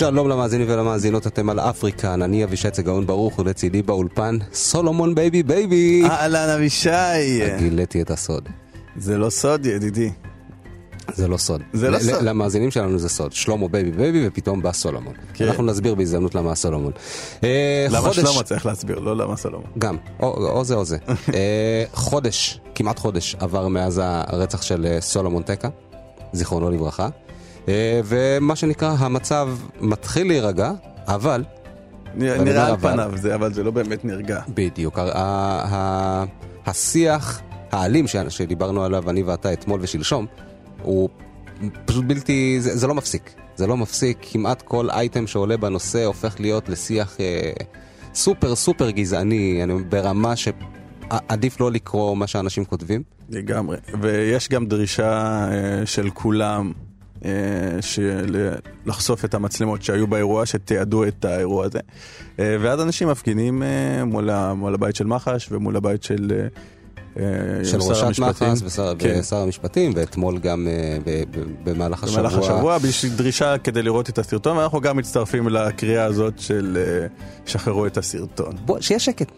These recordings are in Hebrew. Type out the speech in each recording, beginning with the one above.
שלום למאזינים ולמאזינות, אתם על אפריקן, אני אבישי צגאון ברוך ולצידי באולפן סולומון בייבי בייבי. אהלן אבישי. גיליתי את הסוד. זה לא סוד ידידי. זה לא סוד. זה לא סוד. למאזינים שלנו זה סוד. שלמה בייבי בייבי ופתאום בא סולומון. כן. אנחנו נסביר בהזדמנות למה סולומון. אה, למה חודש- שלמה צריך להסביר, לא למה סלומון. גם, או, או זה או זה. אה, חודש, כמעט חודש, עבר מאז הרצח של אה, סולומון טקה, זיכרונו לברכה. אה, ומה שנקרא, המצב מתחיל להירגע, אבל, נראה על אבל. פניו זה, אבל זה לא באמת נרגע. בדיוק, ה- ה- ה- השיח האלים ש- שדיברנו עליו אני ואתה אתמול ושלשום, הוא פשוט בלתי, זה, זה לא מפסיק. זה לא מפסיק, כמעט כל אייטם שעולה בנושא הופך להיות לשיח אה, סופר סופר גזעני, אני, ברמה שעדיף לא לקרוא מה שאנשים כותבים. לגמרי. ויש גם דרישה אה, של כולם של- לחשוף את המצלמות שהיו באירוע, שתיעדו את האירוע הזה. אה, ואז אנשים מפגינים אה, מול ה- מול הבית של מח"ש ומול הבית של... אה, אה, של ראשת. מח"ש ושר, כן. ושר המשפטים, ואתמול גם אה, ב, ב, במהלך השבוע. במהלך השבוע, בשביל דרישה כדי לראות את הסרטון, ואנחנו גם מצטרפים לקריאה הזאת של אה, שחררו את הסרטון. בוא, שיהיה שקט.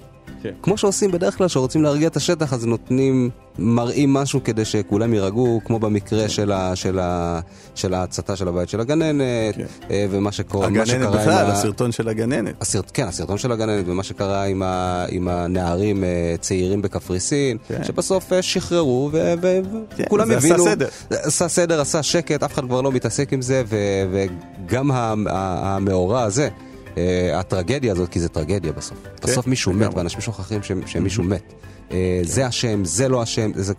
כן. כמו שעושים בדרך כלל, שרוצים להרגיע את השטח, אז נותנים, מראים משהו כדי שכולם יירגעו, כמו במקרה של, ה, של, ה, של ההצתה של הבית של הגננת, כן. אה, ומה שקורה, מה הגננת שקרה בכלל, עם ה... הסרטון של הגננת. הסרט, כן, הסרטון של הגננת ומה שקרה עם, ה, עם הנערים אה, צעירים בקפריסין, כן. שבסוף אה, שחררו כן, וכולם זה עשה הבינו, סדר. עשה סדר, עשה שקט, אף אחד כבר לא מתעסק עם זה, ו- וגם ה- ה- המאורע הזה, הטרגדיה הזאת, כי זה טרגדיה בסוף. בסוף מישהו מת. ואנשים שוכחים ש- שמישהו מת. אה, זה אשם, זה לא אשם, זה...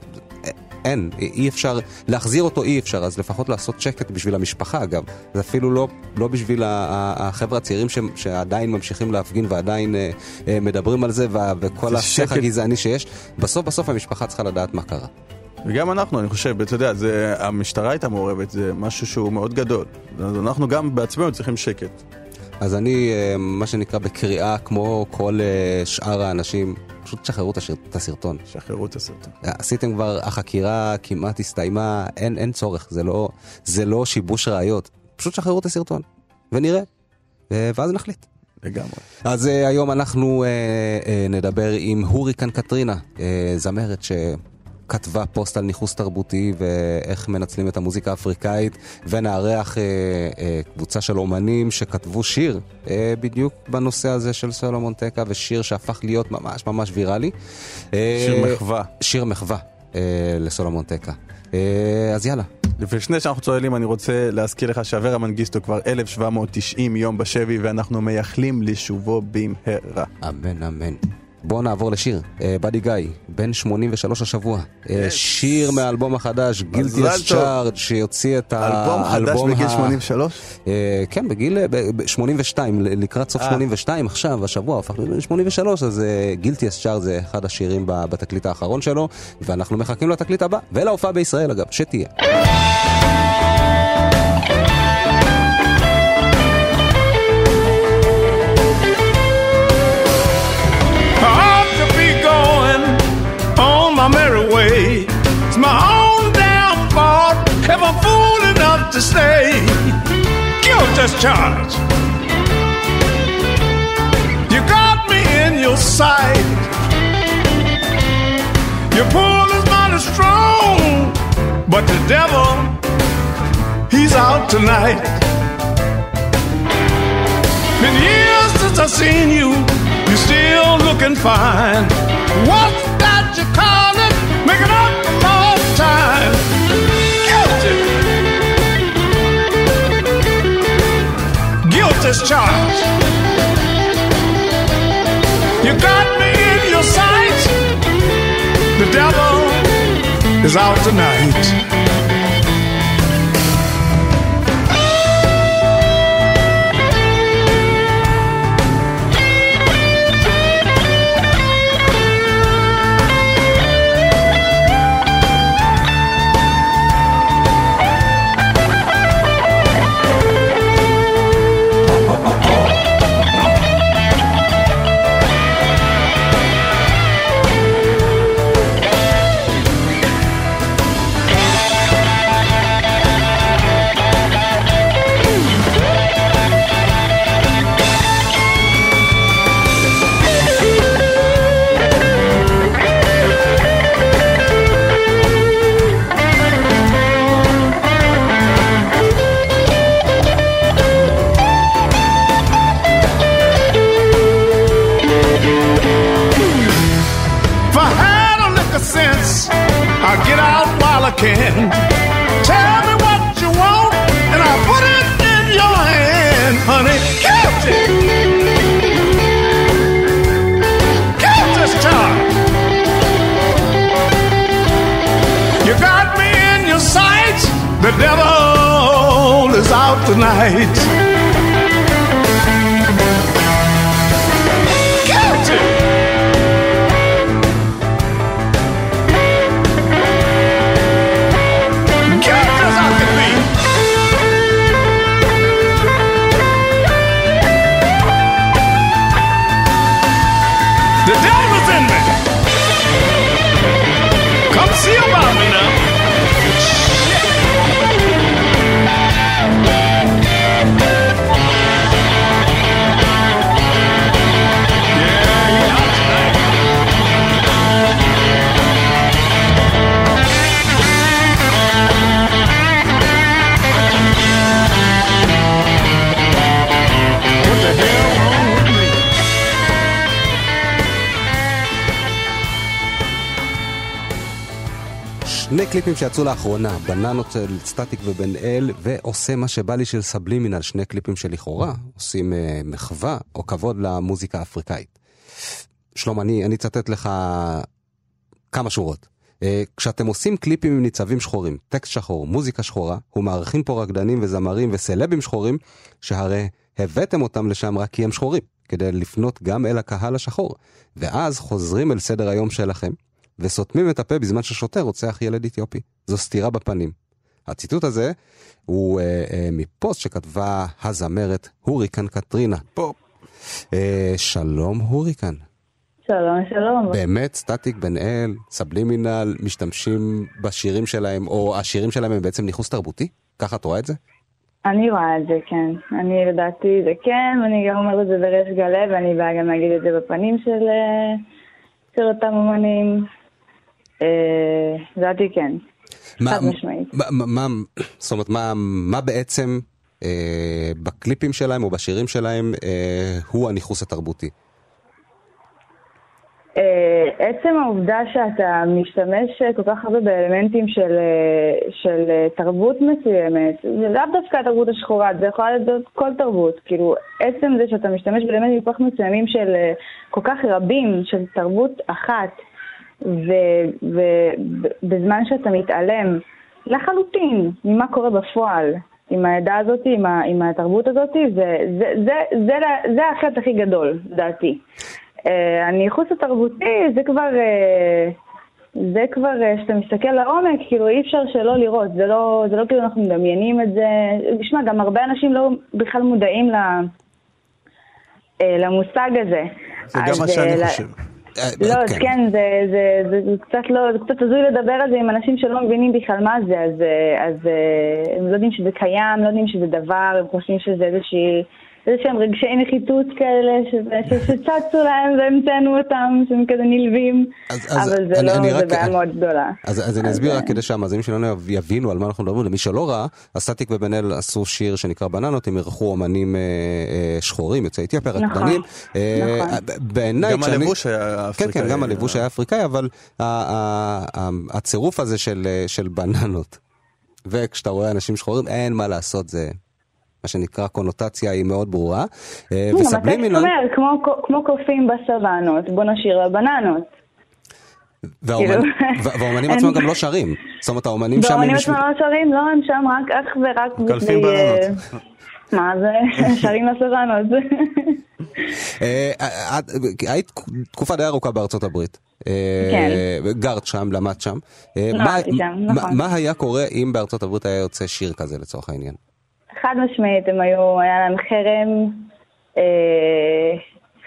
אין, אי אפשר, להחזיר אותו אי אפשר, אז לפחות לעשות שקט בשביל המשפחה אגב. זה אפילו לא, לא בשביל החבר'ה הצעירים ש, שעדיין ממשיכים להפגין ועדיין אה, אה, מדברים על זה, וה, וכל השיח. הגזעני שיש. בסוף בסוף המשפחה צריכה לדעת מה קרה. וגם אנחנו, אני חושב, אתה יודע, זה, המשטרה הייתה מעורבת, זה משהו שהוא מאוד גדול. אנחנו גם בעצמנו צריכים שקט. אז אני, אה, מה שנקרא, בקריאה, כמו כל אה, שאר האנשים, פשוט תשחררו את הסרטון. שחררו את הסרטון. עשיתם כבר, החקירה כמעט הסתיימה, אין, אין צורך, זה לא, זה לא שיבוש ראיות. פשוט שחררו את הסרטון, ונראה, אה, ואז נחליט. לגמרי. אז uh, היום אנחנו uh, uh, נדבר עם הוריקן קטרינה, uh, זמרת שכתבה פוסט על ניכוס תרבותי ואיך מנצלים את המוזיקה האפריקאית, ונארח uh, uh, קבוצה של אומנים שכתבו שיר uh, בדיוק בנושא הזה של סולומון טקה, ושיר שהפך להיות ממש ממש ויראלי. Uh, שיר מחווה. שיר מחווה uh, לסולומון טקה. Uh, אז יאללה. לפני שאנחנו צוללים, אני רוצה להזכיר לך שאברה מנגיסטו כבר 1790 יום בשבי, ואנחנו מייחלים לשובו במהרה. אמן אמן. בואו נעבור לשיר, באדי גיא, בן 83 השבוע. אה, שיר מהאלבום החדש, גילטי טוב. אס צ'ארד, שיוציא את אלבום חדש האלבום בגיל ה- 83? אה, כן, בגיל אה, ב- ב- 82, ל- לקראת סוף אה. 82 עכשיו, השבוע הפך להיות 83, אז גילטי אס צ'ארד זה אחד השירים בתקליט האחרון שלו, ואנחנו מחכים לתקליט הבא, ולהופעה בישראל אגב, שתהיה. To stay. Guilt is charged. You got me in your sight. Your pull is mighty strong, but the devil, he's out tonight. Been years since I seen you, you still looking fine. What's that you call it? Making up Guilt is charged. You got me in your sight. The devil, is out tonight. קליפים שיצאו לאחרונה, בננות של סטטיק ובן אל, ועושה מה שבא לי של סבלימינל, שני קליפים שלכאורה עושים אה, מחווה או כבוד למוזיקה האפריקאית. שלום, אני אצטט לך כמה שורות. אה, כשאתם עושים קליפים עם ניצבים שחורים, טקסט שחור, מוזיקה שחורה, ומארחים פה רקדנים וזמרים וסלבים שחורים, שהרי הבאתם אותם לשם רק כי הם שחורים, כדי לפנות גם אל הקהל השחור. ואז חוזרים אל סדר היום שלכם, וסותמים את הפה בזמן ששוטר רוצח ילד אתיופי. זו סטירה בפנים. הציטוט הזה הוא אה, אה, מפוסט שכתבה הזמרת הוריקן קטרינה. פופ. אה, שלום הוריקן. שלום, שלום. באמת סטטיק בן אל, סבלימינל, משתמשים בשירים שלהם, או השירים שלהם הם בעצם ניכוס תרבותי? ככה את רואה את זה? אני רואה את זה, כן. אני לדעתי זה כן, ואני גם אומרת את זה בריש גלי, ואני באה גם להגיד את זה בפנים של, אה, של אותם אמנים. לדעתי כן. חד משמעית. מה, זאת אומרת, מה, מה בעצם אה, בקליפים שלהם או בשירים שלהם אה, הוא הניכוס התרבותי? אה, עצם העובדה שאתה משתמש כל כך הרבה באלמנטים של, אה, של אה, תרבות מסוימת, זה לאו דווקא התרבות השחורה, זה יכול להיות כל תרבות. כאילו, עצם זה שאתה משתמש באלמנטים כל כך מסוימים של כל כך רבים, של תרבות אחת, ובזמן שאתה מתעלם לחלוטין ממה קורה בפועל עם העדה הזאת, עם, ה, עם התרבות הזאת, זה, זה, זה, זה, זה החטא הכי גדול, לדעתי. Uh, הניחוס התרבותי זה כבר, uh, זה כבר, כשאתה uh, מסתכל לעומק, כאילו אי אפשר שלא לראות, זה לא, זה לא כאילו אנחנו מדמיינים את זה. תשמע, גם הרבה אנשים לא בכלל מודעים ל, למושג הזה. זה גם מה שאני חושב. אה, לא, כן, כן זה, זה, זה, זה קצת לא, זה קצת הזוי לדבר על זה עם אנשים שלא מבינים בכלל מה זה, אז, אה, אז אה, הם לא יודעים שזה קיים, לא יודעים שזה דבר, הם חושבים שזה איזושהי... איזה שהם רגשי נחיתות כאלה, שצצו להם והמצאנו אותם, שהם כזה נלווים, אז, אז אבל זה אני, לא, אני זה בעיה מאוד גדולה. אז, אז אני אסביר רק כדי שהמאזינים שלנו יבינו על מה אנחנו מדברים, למי שלא ראה, הסטטיק ובן אל עשו שיר שנקרא בננות, הם אירחו אומנים אה, אה, שחורים, יוצאי אתיופיה, נכון, רקדנים. אה, נכון. בעיניי, גם הלבוש היה אפריקאי. כן, כן, גם הלבוש היה אפריקאי, אבל הצירוף הזה של בננות, וכשאתה רואה אנשים שחורים, אין מה לעשות, זה... מה שנקרא קונוטציה היא מאוד ברורה. אה, וסבלימינל... כמו קופים בסוואנות, בוא נשאיר לבננות. והאומנים עצמם גם לא שרים. זאת אומרת, האומנים שם... והאומנים עצמם לא שרים, לא, הם שם רק אך ורק... מקלפים בננות. מה זה? שרים לסרנות. היית תקופה די ארוכה בארצות הברית. כן. גרת שם, למדת שם. למדתי שם, נכון. מה היה קורה אם בארצות הברית היה יוצא שיר כזה לצורך העניין? חד משמעית, הם היו, היה להם חרם, אה,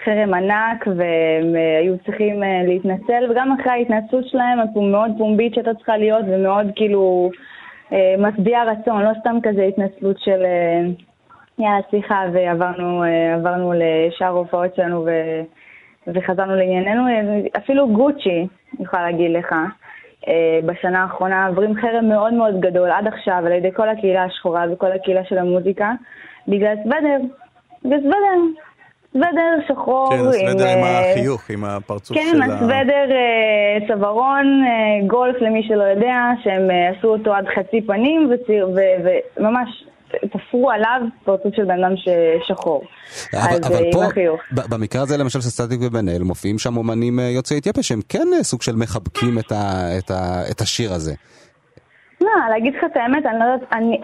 חרם ענק, והם אה, היו צריכים אה, להתנצל, וגם אחרי ההתנצלות שלהם, המאוד פומבית שהייתה צריכה להיות, ומאוד כאילו משביע רצון, לא סתם כזה התנצלות של יאללה, סליחה, ועברנו אה, לשאר ההופעות שלנו ו, וחזרנו לענייננו. אפילו גוצ'י, אני יכולה להגיד לך. אה, בשנה האחרונה עוברים חרם מאוד מאוד גדול עד עכשיו על ידי כל הקהילה השחורה וכל הקהילה של המוזיקה בגלל סוודר. בגלל סוודר. סוודר שחור. כן, הסוודר עם, עם החיוך, עם הפרצוף כן, של ה... כן, הסוודר צווארון, גולף למי שלא יודע, שהם עשו אותו עד חצי פנים וממש תפרו עליו פרצוף של בן אדם שחור. אבל, אז אבל עם פה, החיוך. במקרה הזה למשל של סטטיק ובן אל, מופיעים שם אומנים אה, יוצאי אתיופיה שהם כן אה, סוג של מחבקים את, ה, את, ה, את השיר הזה. מה, להגיד לך את האמת, אני לא יודעת, אני,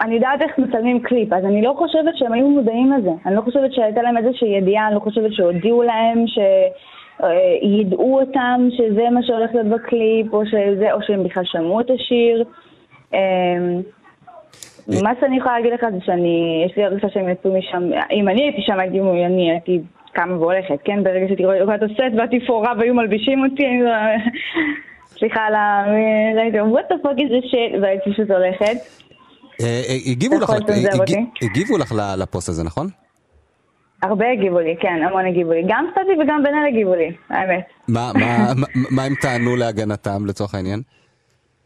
אני יודעת איך מצלמים קליפ, אז אני לא חושבת שהם היו מודעים לזה. אני לא חושבת שהייתה להם איזושהי ידיעה, אני לא חושבת שהודיעו להם, שיידעו אותם שזה מה שהולך להיות בקליפ, או, שזה, או שהם בכלל שמעו את השיר. מה שאני יכולה להגיד לך זה שאני, יש לי הרגשה שהם יצאו משם, אם אני הייתי שם הייתי, אני הייתי קמה והולכת, כן? ברגע שהייתי רואה את הסט והתפאורה והיו מלבישים אותי, לא... סליחה על ה... הייתי אומרת, what the fuck is this shit, והייתי פשוט הולכת. אה, אה, הגיבו לך, לפוסט הזה, נכון? הרבה הגיבו לי, כן, המון הגיבו לי. גם סטטי וגם בן אל הגיבו לי, האמת. מה הם טענו להגנתם לצורך העניין?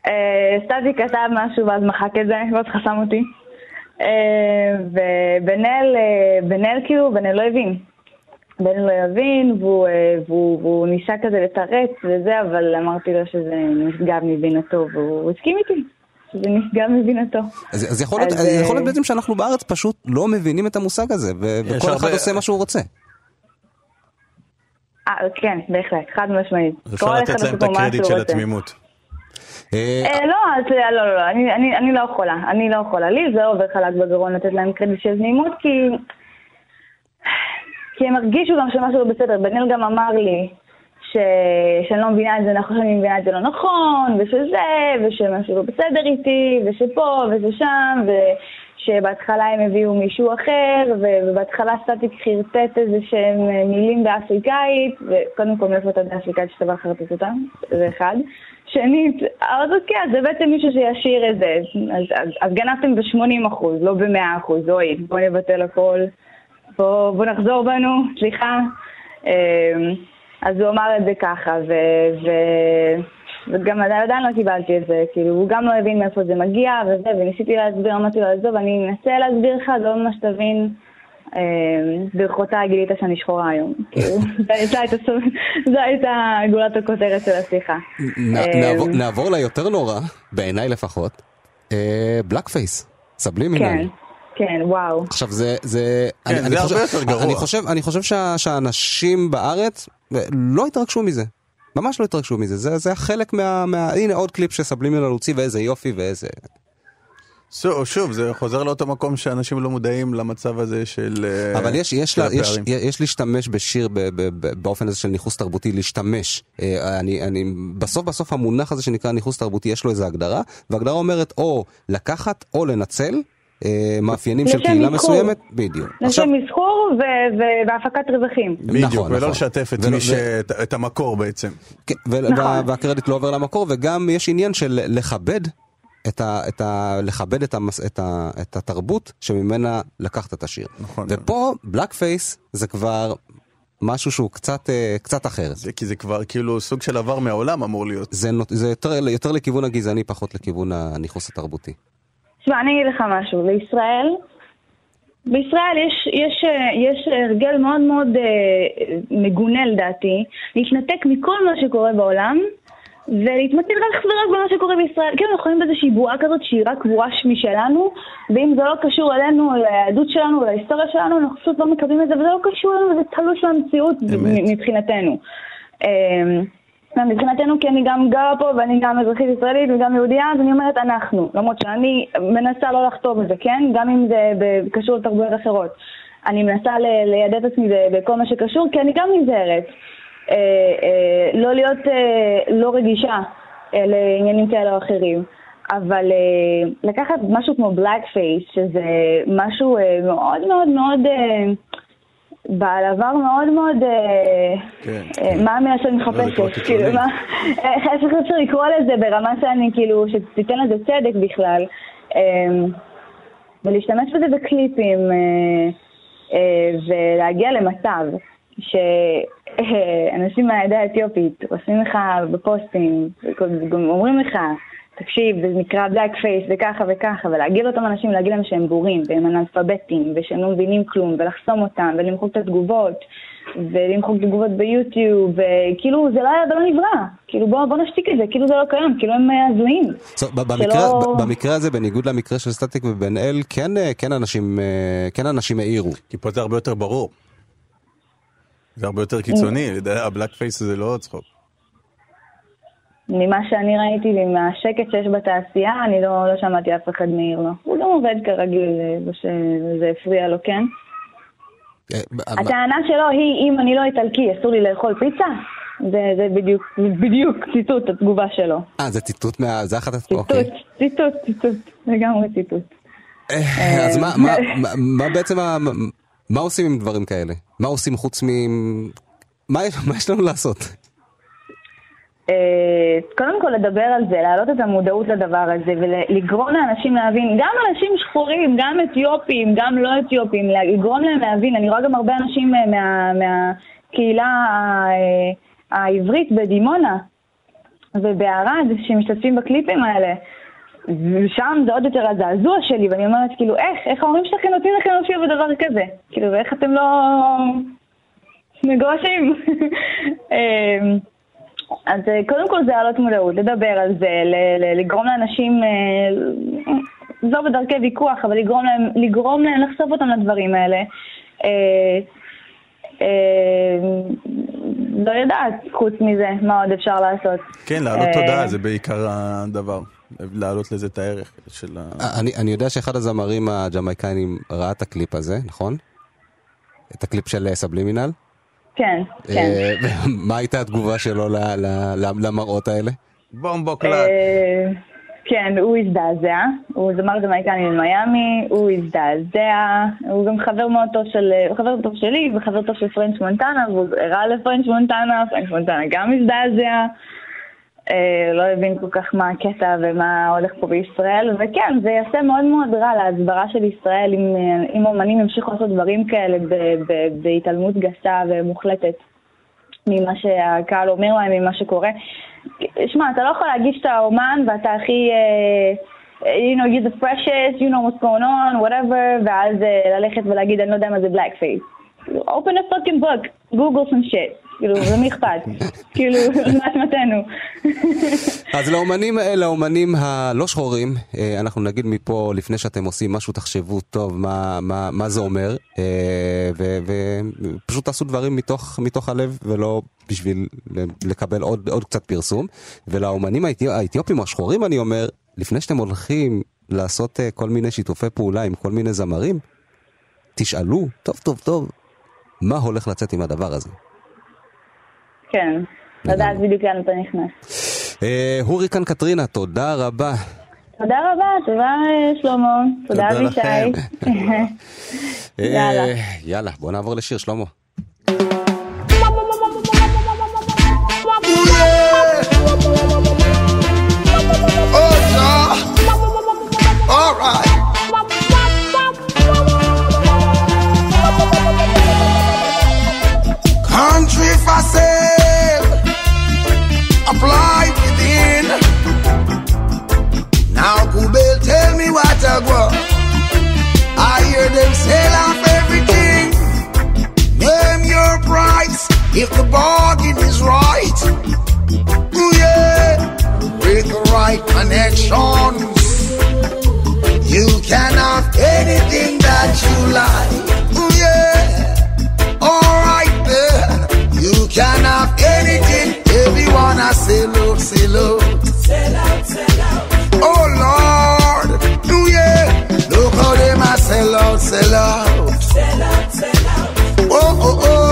אה, סטטי כתב משהו ואז מחק את זה, ואז חסם אותי. אה, ובן אל, אה, בן אל כאילו, בן אל לא הבין. בן לא הבין, והוא, והוא, והוא ניסה כזה לתרץ וזה, אבל אמרתי לו שזה נשגב מבינתו, והוא הסכים איתי. שזה נשגב מבינתו. אז, אז יכול, להיות, אז, אה, יכול להיות בעצם שאנחנו בארץ פשוט לא מבינים את המושג הזה, וכל אחד הרבה- עושה מה שהוא רוצה. אה, כן, בהחלט, חד משמעית. אז כל אפשר אחד לתת להם עושה את הקרדיט של. התמימות. אה, אה, לא, אה, לא, לא, לא, אני, לא יכולה, אני לא יכולה. לי זה עובר חלק בגרון לתת להם קרדיט של תמימות, כי... כי הם הרגישו גם שמשהו לא בסדר. בניל גם אמר לי. שאני לא מבינה את זה נכון, שאני מבינה את זה לא נכון, ושזה, ושמשהו לא בסדר איתי, ושפה, וששם, ושבהתחלה הם הביאו מישהו אחר, ו- ובהתחלה סטטיק חרטט איזה שהם מילים באפריקאית, וקודם כל מאיפה אתה יודע אפריקאית שאתה בא לחרטט אותם? זה אחד. שנית, אז אוקיי, אז הבאתם מישהו שישיר את זה, אז, אז, אז גנבתם ב-80 אחוז, לא ב-100 אחוז, אוי, בוא נבטל הכל, בוא, בוא נחזור בנו, סליחה. אמ, אז הוא אמר את זה ככה, ו, ו, וגם עדיין לא קיבלתי את זה, כאילו, הוא גם לא הבין מאיפה זה מגיע וזה, וניסיתי להסביר, אמרתי לו, עזוב, אני אנסה להסביר לך, זה לא ממש תבין. אמ, ברכותיי גילית שאני שחורה היום. כאילו, זה- זה הייתה זו גולת הכותרת של השיחה. אמ, נעבור, ליותר נורא, בעיניי לפחות, blackface, סבלימינל. כן, כן, וואו. עכשיו זה, זה, כן, זה הרבה חושב, יותר גרוע. אני חושב, אני חושב שה, שהאנשים בארץ אה, לא התרגשו מזה. ממש לא התרגשו מזה, זה, זה חלק מה, מה... הנה עוד קליפ שסבלימינל הוציא ואיזה יופי ואיזה... שוב, שוב, זה חוזר לאותו מקום שאנשים לא מודעים למצב הזה של אה, אבל יש, יש, לה, יש. יש להשתמש בשיר ב, ב, ב, באופן הזה של ניכוס תרבותי, להשתמש. אה, אני, אני, בסוף בסוף המונח הזה שנקרא ניכוס תרבותי יש לו איזה הגדרה, והגדרה אומרת או לקחת או לנצל אה, מאפיינים של קהילה. מסוימת. בדיוק. לשם מסחור ו- ו- והפקת רווחים. בדיוק, נכון, ולא נכון. לשתף את ולא- מי ו- ש... את- את המקור בעצם. כן, ו- נכון. וה- והקרדיט לא עובר למקור, וגם יש עניין של לכבד את ה, את ה, לכבד את, המס, את, ה, את התרבות שממנה לקחת את השיר. נכון. ופה בלק פייס זה כבר משהו שהוא קצת, אה, קצת אחר. זה כי זה כבר כאילו סוג של עבר מהעולם אמור להיות. זה, זה יותר, יותר לכיוון הגזעני, פחות לכיוון הניכוס התרבותי. תשמע, אני אגיד לך משהו. לישראל, בישראל יש, יש, אה, יש הרגל מאוד מאוד אה, מגונה לדעתי, להתנתק מכל מה שקורה בעולם. ולהתמקד רק ורק במה שקורה בישראל. כן, אנחנו חיים באיזושהי בועה כזאת שהיא רק בועה משלנו, ואם זה לא קשור אלינו, ליהדות שלנו, להיסטוריה שלנו, אנחנו פשוט לא מקבלים את זה, וזה לא קשור אלינו, וזה תלוש למציאות אמת. מבחינתנו. אמ, מבחינתנו, כי אני גם גרה פה ואני גם אזרחית ישראלית וגם יהודייה, אז אני אומרת אנחנו. למרות שאני מנסה לא לחטוא בזה, כן? גם אם זה קשור לתרבויות אחרות. אני מנסה לידע את עצמי בכל מה שקשור, כי אני גם נזהרת. אה, אה, לא להיות אה, לא רגישה לעניינים כאלה או אחרים. אבל אה, לקחת משהו כמו בלאק פייס, שזה משהו אה, מאוד מאוד מאוד... אה, בעל עבר מאוד מאוד, כן, כן. מה המילה שאני לא, מחפשת. כאילו, מה, איך אפשר לקרוא לזה ברמה שאני, כאילו, שתיתן לזה צדק בכלל, ולהשתמש בזה בקליפים, ולהגיע למצב שאנשים מהעדה האתיופית עושים לך בפוסטים, גם אומרים לך, תקשיב, זה נקרא בלאק פייס וככה וככה, ולהגיד לאותם אנשים, להגיד להם שהם בורים, והם אנאלפביתים, ושהם לא מבינים כלום, ולחסום אותם, ולמחוק את התגובות, ולמחוק תגובות ביוטיוב, וכאילו זה לא היה ולא נברא, כאילו בוא, בוא נשתיק את זה, כאילו זה לא קיים, כאילו הם אה, הזויים. So, במקרה, שלא- במקרה הזה, בניגוד למקרה של סטטיק ובן אל, כן, אה, כן אנשים, אה, כן אנשים העירו. כי פה זה הרבה יותר ברור. זה הרבה יותר קיצוני, הבלק פייס זה לא צחוק. ממה שאני ראיתי ומהשקט שיש בתעשייה, אני לא, לא שמעתי אף אחד מעיר לו. הוא גם עובד כרגיל, אה, לא שזה הפריע לו, כן? אה, הטענה שלו היא, אם אני לא איטלקי, אסור לי לאכול פיצה? זה, זה בדיוק, זה בדיוק ציטוט התגובה שלו. אה, זה ציטוט מה... זה אחת... ציטוט, אוקיי. ציטוט, ציטוט, לגמרי ציטוט. אה, אז מה, מה, מה, מה בעצם, ה- מה עושים עם דברים כאלה? מה עושים חוץ מ... מה, מה יש לנו לעשות? אה, קודם כל לדבר על זה, להעלות את המודעות לדבר הזה ולגרום לאנשים להבין, גם אנשים שחורים, גם אתיופים, גם לא אתיופים, לגרום להם להבין, אני רואה גם הרבה אנשים אה, מה, מהקהילה ה- העברית בדימונה ובערד שמשתתפים בקליפים האלה. ושם זה עוד יותר הזעזוע שלי, ואני אומרת, כאילו, איך, איך ההורים שלכם נותנים לכם להופיע בדבר כזה? כאילו, ואיך אתם לא מגורשים? אמ, אז אה, קודם כל זה להעלות מודעות, לדבר על זה, לגרום לאנשים, אה, לחזור בדרכי ויכוח, אבל לגרום להם, לגרום להם לחשוף אותם לדברים האלה. אה, לא יודעת, חוץ מזה, מה עוד אפשר לעשות. כן, להעלות תודעה זה בעיקר הדבר. להעלות לזה את הערך של ה... אני, אני יודע שאחד הזמרים הג'מייקנים ראה את הקליפ הזה, נכון? את הקליפ של אה, סבלימינל? כן, כן. אה, מה הייתה התגובה שלו ל, ל, ל, למראות האלה? Bumbo claat. אה, כן, הוא הזדעזע, הוא זמר ג'מייקני ממיאמי, הוא הזדעזע, הוא גם חבר מאוד טוב של, הוא חבר טוב שלי וחבר טוב של פרנץ' מונטנה, והוא הראה לפרנץ' מונטנה, פרנץ' מונטנה גם הזדעזע, אה, לא הבין כל כך מה הקטע ומה הולך פה בישראל, וכן, זה יעשה מאוד מאוד רע להסברה של ישראל אם, אה, אם אומנים ימשיכו לעשות דברים כאלה ב- ב- בהתעלמות גסה ומוחלטת. ממה שהקהל אומר להם, ממה שקורה. שמע, אתה לא יכול להגיש את האומן ואתה הכי, אה, you know, you're the freshest, you know what's going on, whatever, ואז אה, ללכת ולהגיד, אני לא יודע מה זה black face. open a fucking book, google some shit. כאילו, למי אכפת? כאילו, מה אשמתנו? אז לאומנים, אה, לאומנים הלא שחורים, אה, אנחנו נגיד מפה, לפני שאתם עושים משהו, תחשבו טוב מה, מה, מה זה אומר, אה, ופשוט תעשו דברים מתוך, מתוך הלב, ולא בשביל לקבל עוד, עוד קצת פרסום. ולאומנים האתיופ, האתיופים או השחורים, אני אומר, לפני שאתם הולכים לעשות כל מיני שיתופי פעולה עם כל מיני זמרים, תשאלו, טוב טוב טוב, מה הולך לצאת עם הדבר הזה. כן, לדעת בדיוק לאן אתה נכנס. אה, הוריקן קטרינה, תודה רבה. תודה רבה, תודה אה, שלמה, תודה אבישי. לכם. יאללה. אה, יאללה, בוא נעבור לשיר, שלמה. If the bargain is right. Yeah. With the right connections, you can have anything that you like. Yeah. Alright then, you can have anything, Everyone I sell out, sell out. Sell out, sell out. Oh Lord, yeah. Look how them a sell out, sell out. Sell out, sell out. Oh oh oh.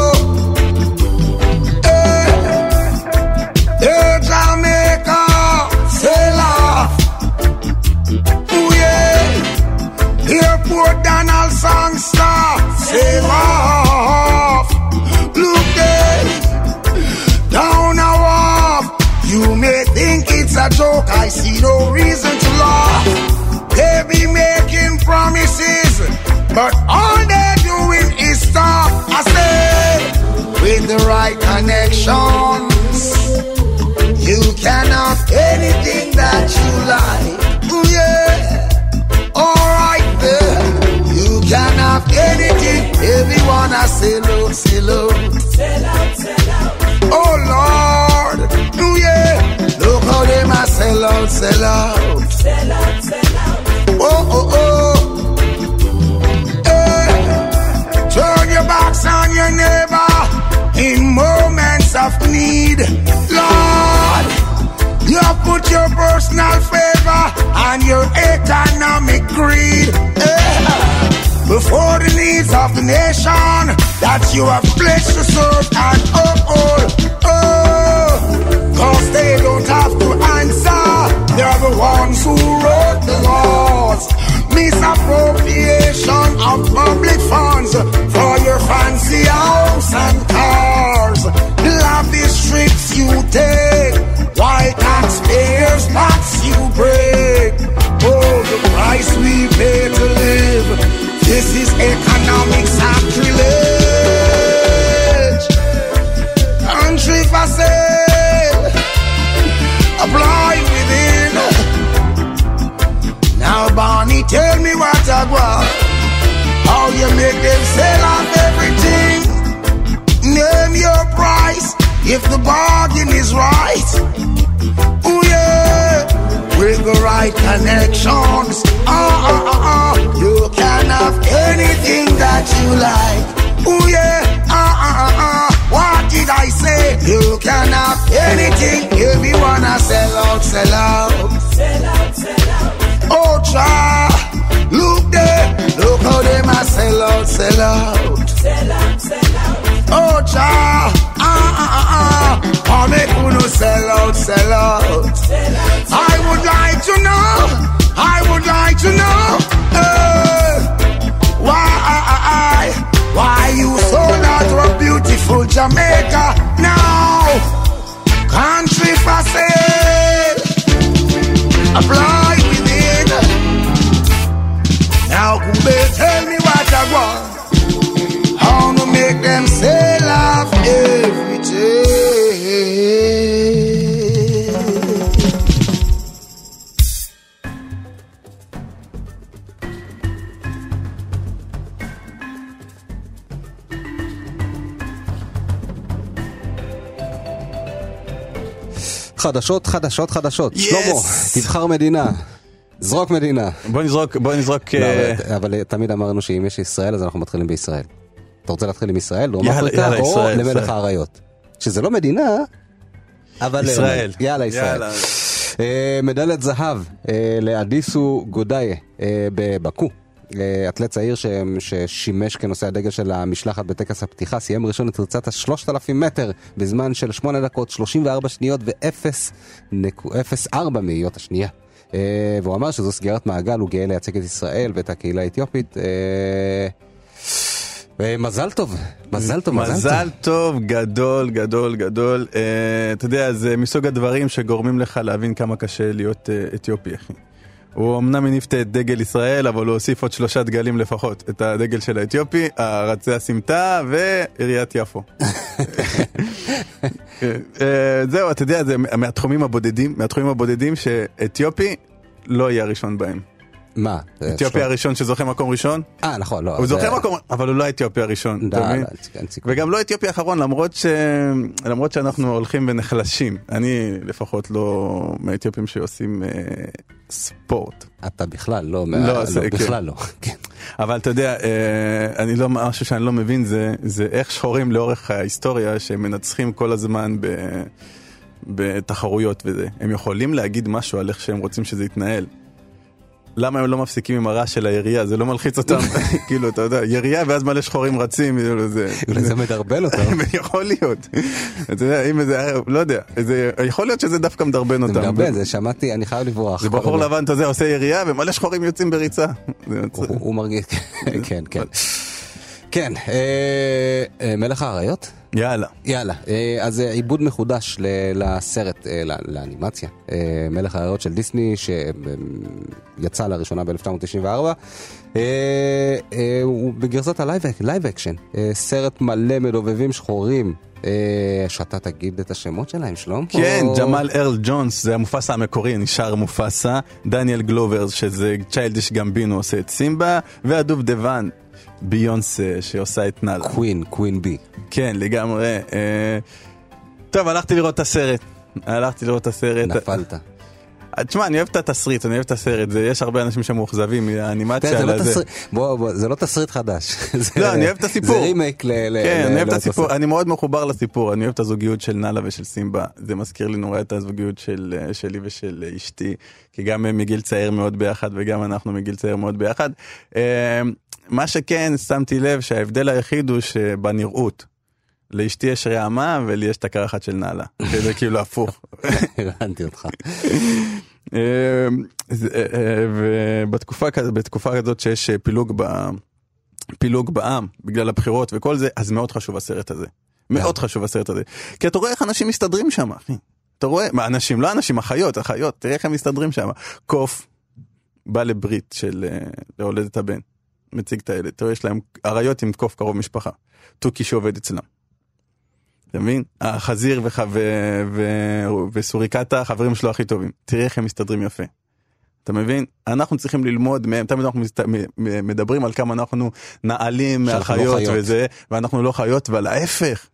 Off. Look down a. You may think it's a joke, I see no reason to laugh. They be making promises, but all they're doing is stop. I say, with the right connections, you can have anything that you like. I say look, say look. Sell out, sell out. Oh Lord, yeah, look how they a sell out, sell out. Sell out, sell out. Oh oh oh, hey, turn your backs on your neighbor in moments of need, Lord. You put your personal favor and your economic greed needs of the nation that you have pledged to serve and uphold. Oh, cause they don't have to answer. They're the ones who wrote the laws. Misappropriation of public funds for your fancy house and cars. Lavish trips you take while taxpayers tax you break. Oh, the price we pay to live. This is economic sacrilege. Country for sale. Apply within. Now, Barney, tell me what I want. How you make them sell off everything. Name your price if the bargain is right. Oh yeah, with the right connections. Ah ah ah ah, you can have anything that you like. Oh yeah, ah ah ah ah. What did I say? You can have anything. Everyone I sell out, sell out. Sell out, sell out. Oh, child, look there, look how they a sell out, sell out. Sell out, sell out. Oh, child, ah, ah, ah, ah. How make uno sell out, sell out. I would like to know, I would like to know, eh, why, why you sold out to beautiful Jamaica now? Country for sale, apply within. Now, could they tell me what חדשות, חדשות, חדשות. Yes! שלמה, תבחר מדינה. זרוק מדינה. בוא נזרוק, בוא נזרוק... לא, אה, אבל- אבל תמיד אמרנו שאם יש ישראל אז אנחנו מתחילים בישראל. אתה רוצה להתחיל עם ישראל, דרום יאללה, אפריקה, יאללה, או ישראל, למלך ישראל. האריות? שזה לא מדינה, אבל... ישראל. יאללה, ישראל. יאללה. אה, מדליית זהב אה, לאדיסו גודאיה אה, בבקו. אתלט צעיר ש- ששימש כנושא הדגל של המשלחת בטקס הפתיחה, סיים ראשון את ריצת ה-3,000 מטר בזמן של 8 דקות 34 שניות ו-0.4 מאיות השנייה. אה, והוא אמר שזו סגירת מעגל, הוא גאה לייצג את ישראל ואת הקהילה האתיופית. אה, מזל טוב, מזל טוב, מזל טוב. מזל טוב, גדול, גדול, גדול. אה, אתה יודע, זה מסוג הדברים שגורמים לך להבין כמה קשה להיות אתיופי, אחי. הוא אמנם הניף את דגל ישראל, אבל הוא הוסיף עוד שלושה דגלים לפחות. את הדגל של האתיופי, הרצי הסמטה ועיריית יפו. אה, זהו, אתה יודע, זה מהתחומים הבודדים, מהתחומים הבודדים שאתיופי לא יהיה הראשון בהם. מה? אתיופי הראשון שזוכה מקום ראשון, אה, נכון, לא. הוא זוכה מקום, אבל הוא לא האתיופי הראשון, אתה מבין? לא. וגם לא אתיופי האחרון, למרות, שאנחנו הולכים ונחלשים. אני לפחות לא מהאתיופים שעושים אה, ספורט. אתה בכלל לא, לא, לא, כן. בכלל לא. כן. אבל אתה יודע, אה, אני לא, משהו שאני לא מבין זה, זה איך שחורים לאורך ההיסטוריה, שהם מנצחים כל הזמן. בתחרויות וזה, הם יכולים להגיד משהו על איך שהם רוצים שזה יתנהל. למה הם לא מפסיקים עם הרעש של הירייה? זה לא מלחיץ אותם? כאילו, אתה יודע, ירייה ואז מלא שחורים רצים, כאילו, זה... אולי זה מדרבן אותם. יכול להיות. אתה יודע, אם זה היה, לא יודע, יכול להיות שזה דווקא מדרבן אותם. זה מדרבן, זה שמעתי, אני חייב לברוח. זה בחור לבן, אתה יודע, עושה ירייה ומלא שחורים יוצאים בריצה. הוא מרגיש, כן, כן. כן, אה, אה, מלך האריות? יאללה. יאללה, אה, אז אה, עיבוד מחודש לסרט, אה, לאנימציה, מלך האריות של דיסני, שיצא לראשונה ב-1994. הוא בגרסת ה live action, סרט מלא מדובבים שחורים. שאתה תגיד את השמות שלהם, שלום? כן, או- ג'יימס ארל ג'ונס, זה המופסה המקורי, נשאר מופסה. דניאל גלובר, שזה צ'יילדיש גמבינו, עושה את סימבה. והדוב דבן, ביונס, שעושה את נאלה. Queen, Queen B. כן, לגמרי. אה, טוב, הלכתי לראות את הסרט. הלכתי לראות את הסרט. נפלת. אה, תשמע, אני אוהב את התסריט, אני אוהב את הסרט. זה- יש הרבה אנשים שמאוכזבים מהאנימציה. זה לא על הזה. תסריט, בוא, בוא, זה לא תסריט חדש. זה- לא, אני אוהב את הסיפור. זה רימייק ל... כן, אני אוהב את הסיפור. אני מאוד מחובר לסיפור, אני אוהב את הזוגיות של נאלה ושל סימבה, זה מזכיר לי נורא את הזוגיות של, אה, שלי ושל אשתי, כי גם הם מגיל צעיר מאוד ביחד וגם אנחנו מגיל צעיר מאוד ביחד. מה שכן, שמתי לב שההבדל היחיד הוא שבנראות. לאשתי יש רעמה ולי יש את הקרחת של נאלה, שזה כאילו הפוך. הבנתי אותך. אה, זה, אה, אה, ובתקופה כזאת, שיש פילוג ב... פילוג בעם בגלל הבחירות וכל זה, אז מאוד חשוב הסרט הזה. מאוד חשוב הסרט הזה. כי אתה רואה איך אנשים מסתדרים שם, אחי. אתה רואה, מה אנשים, לא אנשים, אחיות, אחיות, תראה איך הם מסתדרים שם. קוף בא לברית של להולדת הבן, מציג את הילד, תראה, יש להם אריות עם קוף קרוב משפחה. תוכי שעובד אצלם. אתה מבין? החזיר וח... ו... ו... וסוריקטה, החברים שלו הכי טובים. תראה איך הם מסתדרים יפה. אתה מבין? אנחנו צריכים ללמוד מהם, תמיד אנחנו מסת... מדברים על כמה אנחנו נעלים לא מהחיות חיות. וזה, ואנחנו לא חיות, אבל ההפך.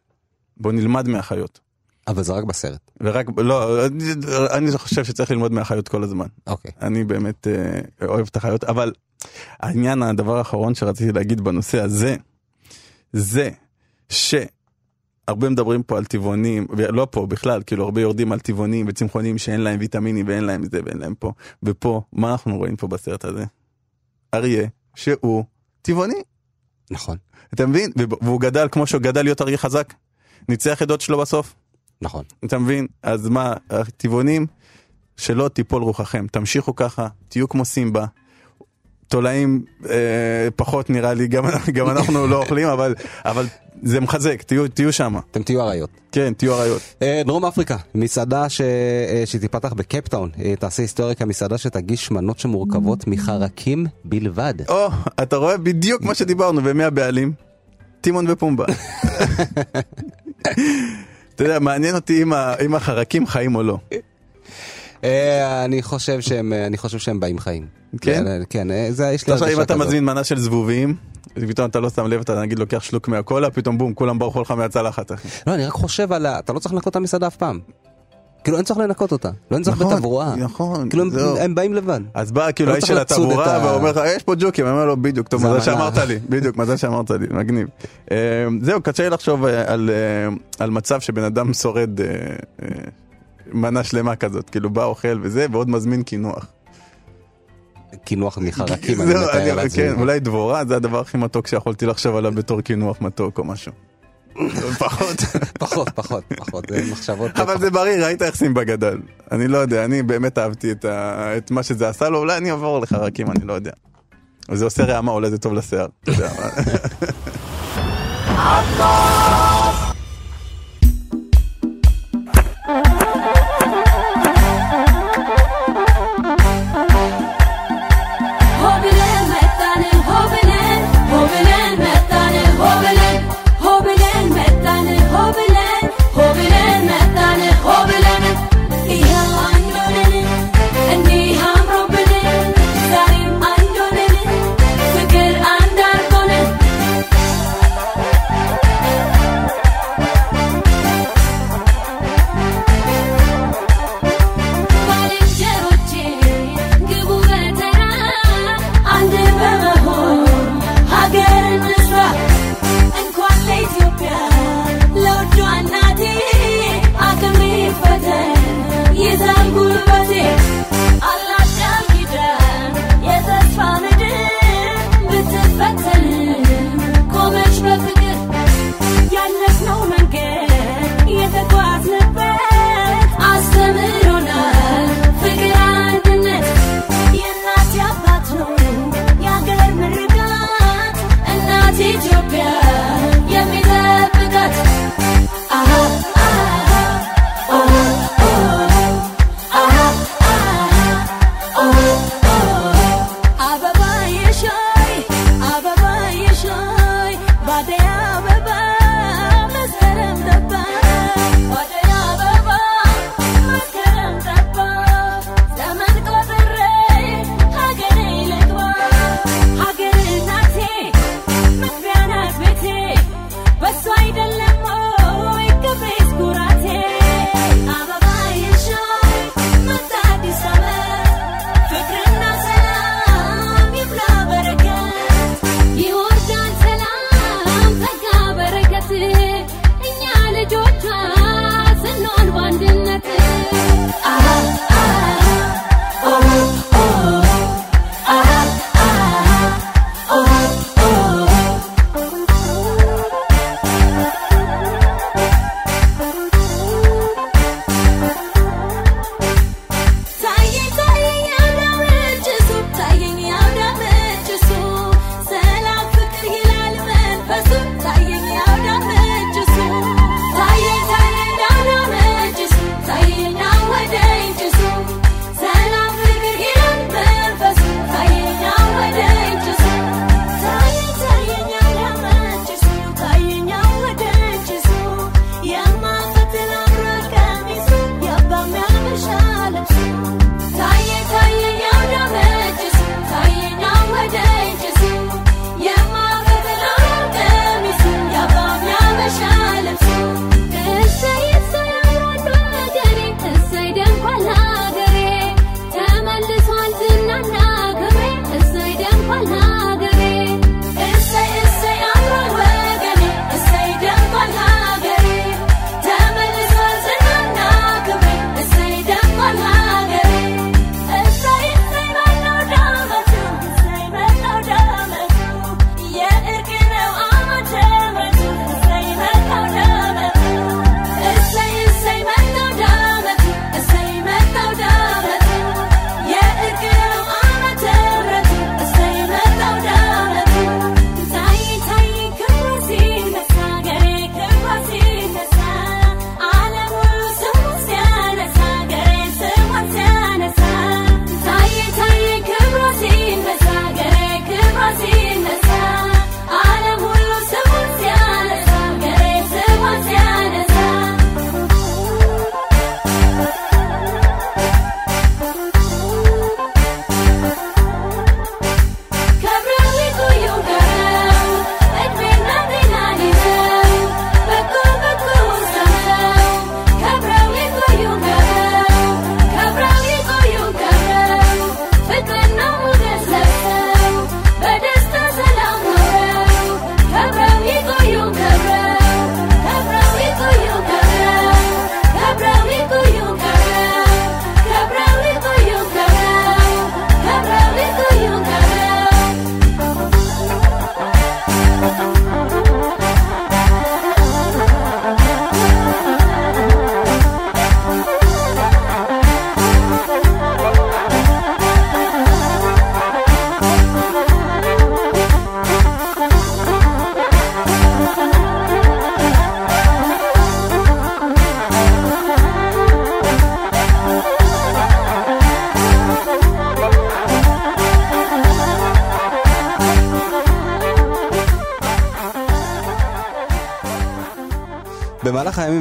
בוא נלמד מהחיות. אבל זה רק בסרט. ורק, לא, אני, אני חושב שצריך ללמוד מהחיות כל הזמן. אוקיי. אני באמת אה, אוהב את החיות, אבל העניין, הדבר האחרון שרציתי להגיד בנושא הזה, זה שהרבה מדברים פה על טבעונים, ולא פה בכלל, כאילו הרבה יורדים על טבעונים וצמחונים שאין להם ויטמינים ואין להם זה ואין להם פה, ופה, מה אנחנו רואים פה בסרט הזה? אריה שהוא טבעוני, נכון, אתה מבין? והוא גדל כמו שהוא גדל להיות אריה חזק, ניצח את דוד שלו בסוף. נכון. אתה מבין? אז מה, הטבעונים, שלא תיפול רוחכם, תמשיכו ככה, תהיו כמו סימבה. תולעים אה, פחות נראה לי, גם, גם אנחנו לא אוכלים, אבל, אבל זה מחזק, תהיו, תהיו שם. אתם תהיו אריות. כן, תהיו אריות. אה, דרום אפריקה, מסעדה ש... אה, שתיפתח בקפטאון, אה, תעשה היסטוריה כמסעדה שתגיש מנות שמורכבות מחרקים בלבד. או, אתה רואה בדיוק מה שדיברנו, ומי הבעלים? טימון ופומבה. אתה יודע, מעניין אותי אם, אם החרקים חיים או לא. אה, אני חושב שהם, אה, אני חושב שהם באים חיים. כן? אה, כן, זה, יש לי עכשיו אם הרגשה אתה כזאת. מזמין מנה של זבובים, פתאום אתה לא שם לב, אתה נגיד לוקח שלוק מהקולה, פתאום בום, כולם ברחו לך מהצלחת. לא, אני רק חושב על ה... אתה לא צריך לנקות את המסעדה אף פעם. כאילו אין צורך לנקות אותה. לא אין צורך נכון, בתברואה. נכון, כאילו הם- זהו. הם באים לבד. אז בא כאילו לא האיש של לצוד את התעבורה ה- ואומר לך, יש פה ג'וקים, אני אומר לו, בדיוק, טוב, זה מזל המנה." שאמרת לי, בדיוק, מזל שאמרת לי, מגניב. אה, זהו, קשה לי לחשוב אה, על, אה, על מצב שבן אדם שורד אה, אה, מנה שלמה כזאת, כאילו בא אוכל וזה, ועוד מזמין קינוח. קינוח מחרקים, אני מתאר לעצמי. כן, אולי דבורה זה הדבר הכי מתוק שיכולתי לחשוב עליו בתור קינוח מתוק או משהו. פחות. פחות, פחות, פחות. זה מחשבות... אבל זה בריא, ראית איך סימבה גדל. אני לא יודע, אני באמת אהבתי את, ה... את מה שזה עשה לו, אולי אני אעבור לחרקים, אני לא יודע. זה עושה רעמה, אולי זה טוב לשיער. אתה יודע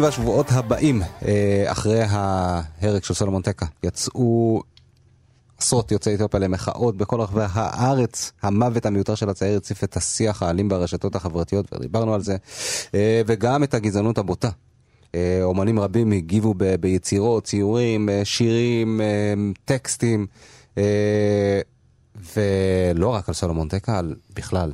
והשבועות הבאים, אה, אחרי ההרג של סולומון טקה, יצאו עשרות יוצאי אתיופיה למחאות בכל רחבי הארץ. המוות המיותר של הצעיר הציף את השיח האלים ברשתות החברתיות, ודיברנו על זה, אה, וגם את הגזענות הבוטה. אה, אומנים רבים הגיבו ביצירות, ציורים, שירים, טקסטים, ולא רק על סולומון טקה, בכלל,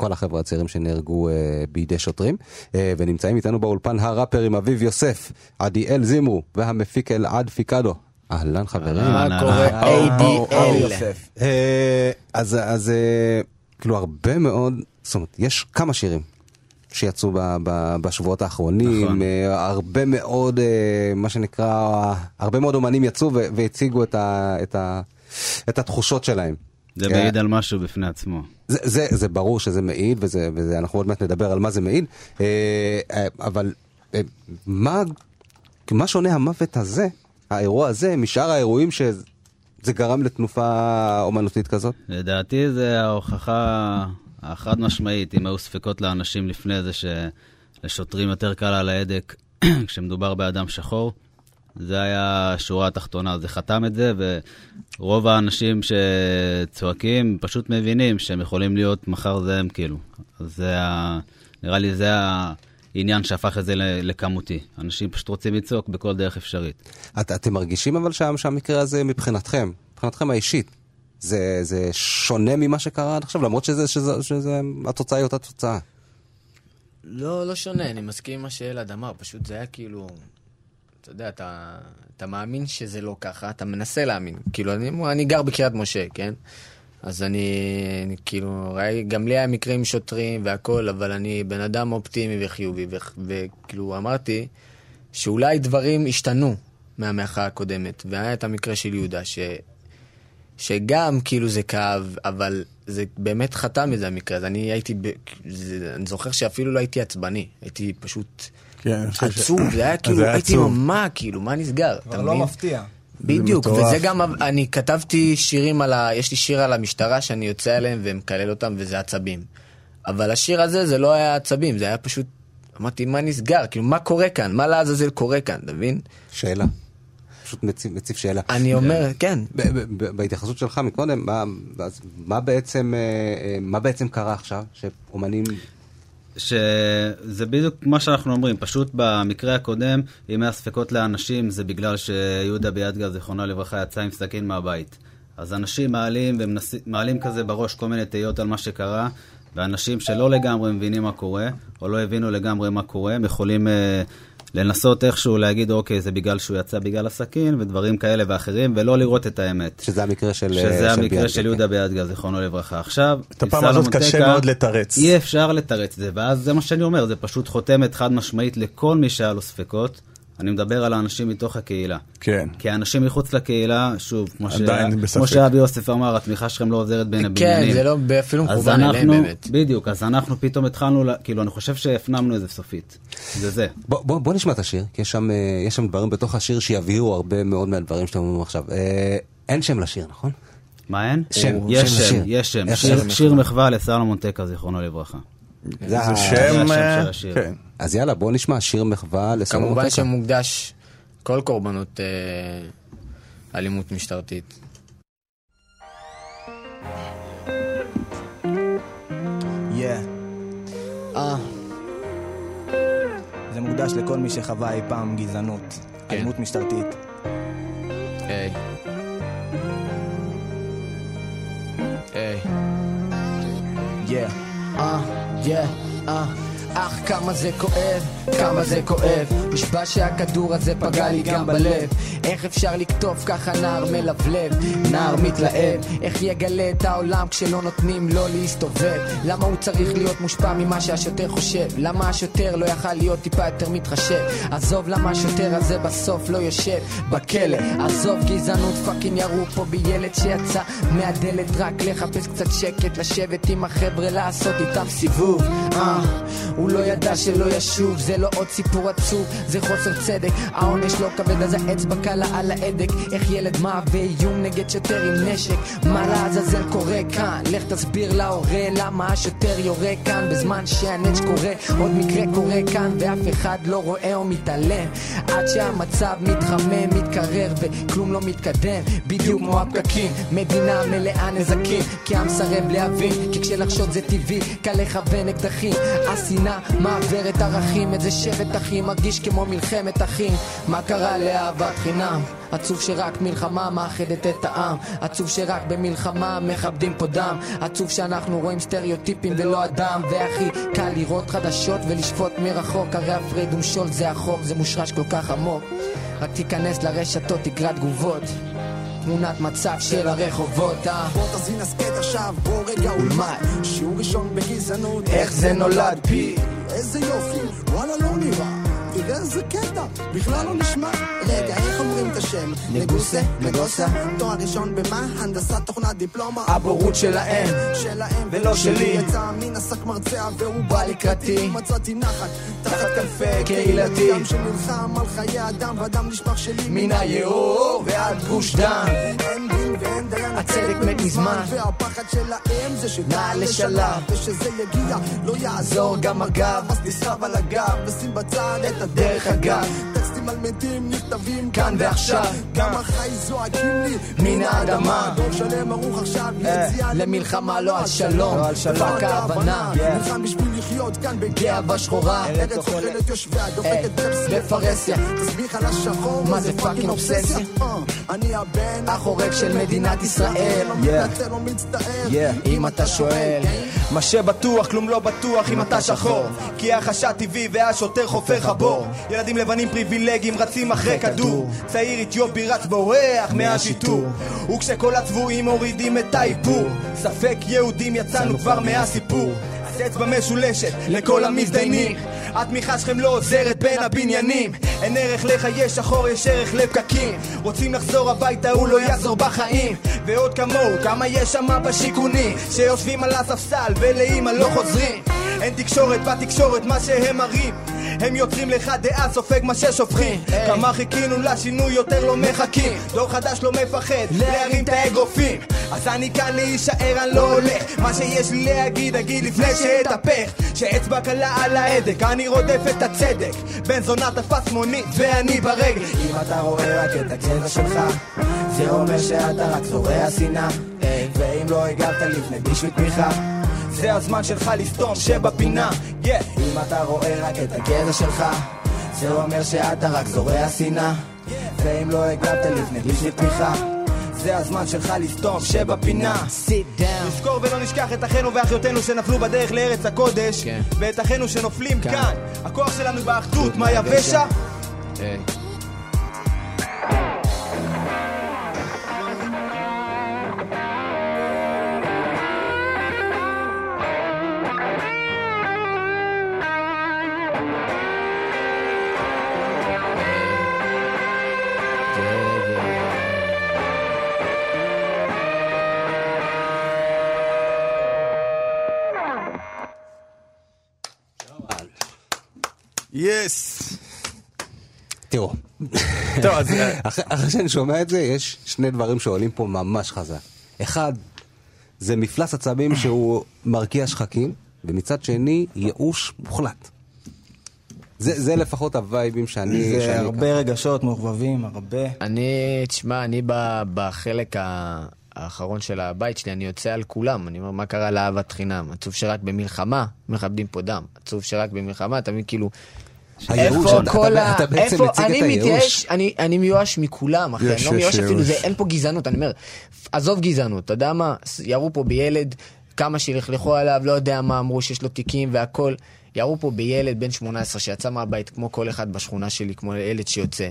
כל החבר'ה הצעירים שנהרגו אה, בידי שוטרים. אה, ונמצאים איתנו באולפן הראפרים אביב יוסף, עדיאל זימרו והמפיק אלעד פיקדו. אהלן חברים. מה קורה? ADL. אה, אז, אז אה, כאילו הרבה מאוד, זאת אומרת, יש כמה שירים שיצאו ב, ב, בשבועות האחרונים, נכון. אה, הרבה מאוד, מה שנקרא, הרבה מאוד אומנים יצאו ו- והציגו את, ה, את, ה, את התחושות שלהם. זה אה, מעיד על משהו בפני עצמו. זה, זה, זה ברור שזה מעיד, וזה, וזה, אנחנו עוד מעט נדבר על מה זה מעיד, אה, אה, אבל אה, מה, מה שונה המוות הזה, האירוע הזה, משאר האירועים שזה גרם לתנופה אומנותית כזאת? לדעתי זה ההוכחה החד משמעית, אם היו ספקות לאנשים לפני זה שלשוטרים יותר קל על ההדק כשמדובר באדם שחור. זה היה השורה התחתונה, זה חתם את זה, ורוב האנשים שצועקים פשוט מבינים שהם יכולים להיות מחר זה הם כאילו. זה ה... נראה לי זה העניין שהפך את זה ל- לכמותי. אנשים פשוט רוצים לצעוק בכל דרך אפשרית. את, אתם מרגישים אבל שם, שהמקרה הזה מבחינתכם, מבחינתכם האישית, זה, זה שונה ממה שקרה עד עכשיו, למרות שזה, שזה, שזה, התוצאה היא אותה תוצאה. לא, לא שונה, אני מסכים עם מה שאלעד אמר, פשוט זה היה כאילו... אתה יודע, אתה, אתה מאמין שזה לא ככה, אתה מנסה להאמין. כאילו, אני, אני גר בקריית משה, כן? אז אני, אני כאילו, ראי, גם לי היה מקרה עם שוטרים והכל, אבל אני בן אדם אופטימי וחיובי, ו, וכאילו אמרתי שאולי דברים השתנו מהמחאה הקודמת, והיה את המקרה של יהודה, ש, שגם כאילו זה כאב, אבל זה באמת חתם מזה המקרה הזה. אני הייתי, ב, זה, אני זוכר שאפילו לא הייתי עצבני, הייתי פשוט כן, עצוב, זה היה כאילו, הייתי. מה, כאילו, מה נסגר? אתה לא מבין? מפתיע. בדיוק, מטורף. וזה גם, אני כתבתי שירים על ה... יש לי שיר על המשטרה שאני יוצא אליהם ומקלל אותם, וזה עצבים. אבל השיר הזה, זה לא היה עצבים, זה היה פשוט... אמרתי, מה נסגר? כאילו, מה קורה כאן? מה לעזאזל קורה כאן, אתה מבין? שאלה. פשוט מציב, מציב שאלה. אני אומר, כן. ב- ב- ב- בהתייחסות שלך מקודם, מה, מה, בעצם, אה, אה, מה בעצם קרה עכשיו, שאומנים... שזה בדיוק מה שאנחנו אומרים, פשוט במקרה הקודם, אם היה ספקות לאנשים, זה בגלל שיהודה ביאדגה, זיכרונו לברכה, יצא עם סכין מהבית. אז אנשים מעלים, ומעלים כזה בראש כל מיני תהיות על מה שקרה, ואנשים שלא לגמרי מבינים מה קורה, או לא הבינו לגמרי מה קורה, הם יכולים אה, לנסות איכשהו להגיד, אוקיי, זה בגלל שהוא יצא בגלל הסכין, ודברים כאלה ואחרים, ולא לראות את האמת. שזה המקרה של... אה, שזה המקרה ביאדגה, של. יהודה ביאדגה, זיכרונו לברכה. עכשיו, את עם הפעם הזאת סלומון קשה מאוד לתרץ. אי אפשר לתרץ את זה, ואז זה מה שאני אומר, זה פשוט חותמת חד משמעית לכל מי שהיה לו ספקות. אני מדבר על האנשים מתוך הקהילה. כן. כי האנשים מחוץ לקהילה, שוב, כמו, ש... כמו שאבי יוסף אמר, התמיכה שלכם לא עוזרת בין הבניינים. כן, זה לא אפילו אז מכוון אליהם אנחנו, באמת. בדיוק, אז אנחנו פתאום התחלנו, לה- כאילו, אני חושב שהפנמנו את זה סופית. זה זה. בוא, בוא, בוא נשמע את השיר, כי יש שם, אה, יש שם דברים בתוך השיר שיביאו הרבה מאוד מהדברים שאתם אומרים עכשיו. אה, אין שם לשיר, נכון? מה אין? שם, יש שם שם, לשיר. יש שם. איך שיר- שם שיר מחווה לסלומון טקה, זיכרונו לברכה. זה זה. השם אה, של השיר. כן. אז יאללה, בוא נשמע שיר מחווה לסלומון כמובן. שמוקדש כל קורבנות אה, אלימות משטרתית. Yeah. אה, זה מוקדש לכל מי שחווה אי פעם גזענות, כן. אלימות משטרתית. היי. היי. Yeah. אה, Yeah, אה. אח כמה זה כואב, כמה זה כואב. נשבע שהכדור הזה פגע לי גם בלב. איך אפשר לקטוף ככה נער מלבלב? נער מתלהב. איך יגלה את העולם כשלא נותנים לו להסתובב? למה הוא צריך להיות מושפע ממה שהשוטר חושב? למה השוטר לא יכל להיות טיפה יותר מתחשב? עזוב למה השוטר הזה בסוף לא יושב בכלא. עזוב גזענות fucking ירו פה בילד שיצא מהדלת. רק לחפש קצת שקט לשבת עם החבר'ה לעשות איתם סיבוב. אה, הוא לא ידע שלא ישוב זה לא עוד סיפור עצוב, זה חוסר צדק. העונש לא כבד, אז האצבע קלה על ההדק. איך ילד מהווה איום נגד שוטר עם נשק? מה לעזאזל קורה כאן? לך תסביר להורה למה השוטר יורה כאן בזמן שהנץ' קורה. עוד מקרה קורה כאן ואף אחד לא רואה או מתעלם. עד שהמצב מתחמם, מתקרר וכלום לא מתקדם. בדיוק כמו הפקקים, מדינה מלאה נזקים. כי העם מסרב להבין, כי כשלחשוד זה טבעי, קל לכוון אקדחים. השנאה מעברת ערכים, איזה שבט אחים מרגיש כמו מלחמת אחים. מה קרה לאהבת חינם? עצוב שרק מלחמה מאחדת את העם. עצוב שרק במלחמה מכבדים פה דם. עצוב שאנחנו רואים סטריאוטיפים ולא אדם. והכי קל לראות חדשות ולשפוט מרחוק. הרי הפרד ומשול זה החוק זה מושרש כל כך עמוק. רק תיכנס לרשתות תקרא תגובות תמונת מצב של הרחובות אה? בוא תזמין הסכת עכשיו, בוא רגע ולמד שיעור ראשון בגזענות. איך זה נולד פי? איזה יופי, וואלה לא נראה תראה איזה קטע, בכלל לא נשמע רגע, איך אומרים את השם? נגוסה? נגוסה? תואר ראשון במה? הנדסת תוכנה דיפלומה הבורות שלהם שלהם ולא שלי. יצא מן השק מרצע והוא בא לקראתי. מצאתי נחת תחת כנפי קהילתי. עם שנלחם על חיי אדם והדם נשפך שלי מן היאור ועד גוש דן אין דין ואין דיין הצדק מת מזמן. והפחד שלהם זה נע שנעל לשלב. ושזה יגיע לא יעזור גם הגב אז נסחב על הגב ושים בצד את דרך אגב. טקסטים על מתים נכתבים כאן ועכשיו. גם החי זועקים לי מן האדמה. דור שלם ערוך עכשיו אה, ליציאה למלחמה. לא על שלום. לא על שלום. רק ההבנה. נלחם בשביל לחיות כאן גאווה שחורה. ארץ אוכלת יושביה דופקת בפרסיה. בפרהסיה תסביך על השחור מה זה פאקינג אובססיה? אה, אני הבן החורג של מדינת ישראל. לא מתנצל לא מצטער. אם אתה שואל מה שבטוח, כלום לא בטוח אם אתה שחור? כי החשד טבעי והשוטר חופר חבור ילדים לבנים פריבילגיים רצים אחרי כדור. צעיר אתיופי רץ בורח מהשיטור. וכשכל הצבועים מורידים את האיפור ספק יהודים יצאנו כבר מהסיפור. אז אצבע משולשת לכל המזדיינים התמיכה שלכם לא עוזרת בין הבניינים. אין ערך לחיי שחור, יש ערך לפקקים. רוצים לחזור הביתה, הוא לא יחזור בחיים. ועוד כמוהו, כמה יש שם בשיכונים. שיושבים על הספסל ולאמא לא חוזרים. אין תקשורת בתקשורת, מה שהם מראים. הם יוצרים לך דעה, סופג מה ששופכים. כמה חיכינו לשינוי, יותר לא מחכים. דור חדש לא מפחד להרים את האגרופים. אז אני כאן להישאר, אני לא הולך. מה שיש לי להגיד, אגיד לפני שאתהפך. שאצבע קלה על ההדק, אני רודף את הצדק. בן זונה תפס מונית ואני ברגל אם אתה רואה רק את הגזע שלך זה אומר שאתה רק זורע שנאה. ואם לא הגבת לפני בשביל תמיכה זה הזמן שלך לסתום שבפינה. Yeah. אם אתה רואה רק את הגזע שלך זה אומר שאתה רק זורע שנאה. ואם לא הגבת לפני בשביל תמיכה זה הזמן שלך לסתום שבפינה sit down נזכור ולא נשכח את אחינו ואחיותינו שנפלו בדרך לארץ הקודש כן. ואת אחינו שנופלים כן. כאן הכוח שלנו באחדות, מה יבשה? היי. יס! תראו, טוב, אז אה, אחרי שאני שומע את זה, יש שני דברים שעולים פה ממש חזק. אחד, זה מפלס עצבים שהוא מרקיע שחקים, ומצד שני, ייאוש מוחלט. זה, זה לפחות הווייבים שאני... זה שאני הרבה רגשות מעורבבים, הרבה. אני, תשמע, אני ב- בחלק ה- האחרון של הבית שלי, אני יוצא על כולם. אני אומר, מה קרה לאהבת חינם? עצוב שרק במלחמה מכבדים פה דם. עצוב שרק במלחמה, מבין, כאילו... איפה כל ה... אתה בעצם. מציג את הייאוש. אני, מיואש מכולם, אחי. אני לא מיואש אפילו, אין פה גזענות. אני אומר, עזוב גזענות, אתה יודע מה? ירו פה בילד, כמה שלכלכו עליו, לא יודע מה אמרו, שיש לו תיקים והכל. ירו פה בילד בן 18 שיצא מהבית כמו כל אחד בשכונה שלי, כמו ילד שיוצא.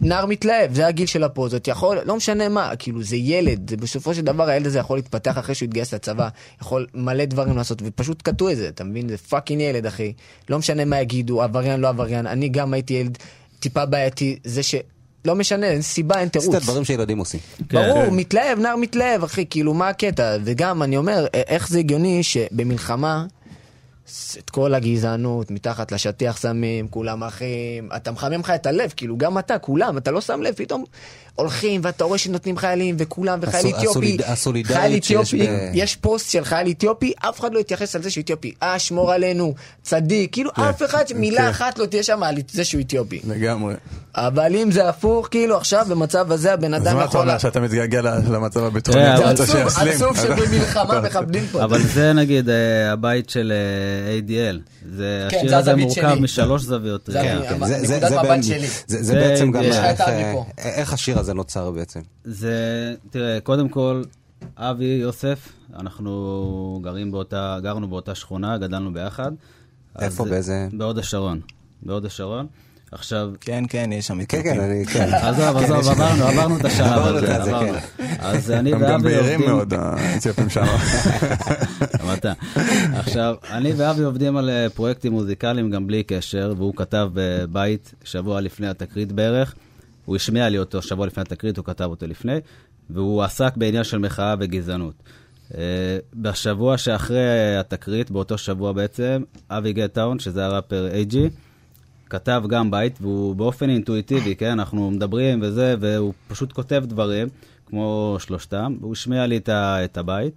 נער מתלהב, זה הגיל של הפוזות, יכול, לא משנה מה, כאילו זה ילד, זה בסופו של דבר הילד הזה יכול להתפתח אחרי שהוא יתגייס לצבא, יכול מלא דברים לעשות, ופשוט קטעו את זה, אתה מבין? זה fucking ילד, אחי. לא משנה מה יגידו, עבריין, לא עבריין, אני גם הייתי ילד טיפה בעייתי, זה ש... לא משנה, אין סיבה, אין תירוץ. זה הדברים שילדים עושים. ברור, מתלהב, נער מתלהב, אחי, כאילו, מה הקטע? וגם, אני אומר, איך זה הגיוני שבמלחמה את כל הגזענות, מתחת לשטיח שמים, כולם אחים, אתה מחמם לך את הלב, כאילו גם אתה, כולם, אתה לא שם לב, פתאום הולכים ואתה רואה שנותנים חיילים וכולם, וחייל הסול- אתיופי, הסוליד- חייל שיש אתיופי, ב- יש פוסט של חייל אתיופי, אף אחד לא יתייחס על זה שהוא אתיופי, אה, שמור עלינו, צדיק, כאילו כן, אף אחד, מילה כן. אחת לא תהיה שם על זה שהוא אתיופי. לגמרי. אבל אם זה הפוך, כאילו עכשיו במצב הזה הבן אז אדם מה אתה יכול... אומר, שאתה מתגעגע למצב הביטחוני? רוצה עצוב, שיסלים? עצוב אתה- שבמלחמה מכבדים פה. אבל זה נגיד אה, הבית של אה, ADL. זה, כן, השיר זה הזה מורכב שלי. משלוש זוויות. זה כן, אבל זה- זה- נקודת זה מבט בעצם- שלי. זה זה זה- בעצם גם איך, אה. איך השיר הזה נוצר בעצם. זה, תראה, קודם כל, אבי יוסף, אנחנו גרים באותה, גרנו באותה שכונה, גדלנו ביחד. איפה, אז- באיזה- בהוד השרון. בהוד השרון. עכשיו, כן, כן, יש שם כן, כן, אני, כן. עזוב, כן, עזוב, עברנו, עברנו את השלב עברנו הזה, עברנו. כן. אז אני הם גם ואבי בהירים עובדים... מאוד, האתיופים שם. אתה. עכשיו, אני ואבי עובדים על אה, פרויקטים מוזיקליים גם בלי קשר, והוא כתב בבית שבוע לפני התקרית בערך. הוא השמיע לי אותו שבוע לפני התקרית, הוא כתב אותו לפני, והוא עסק בעניין של מחאה וגזענות. אה, בשבוע שאחרי התקרית, באותו שבוע בעצם, אבי גטאון, שזה הראפר AG, כתב גם בית, והוא באופן אינטואיטיבי, כן, אנחנו מדברים וזה, והוא פשוט כותב דברים, כמו שלושתם, והוא השמיע לי את, ה, את הבית,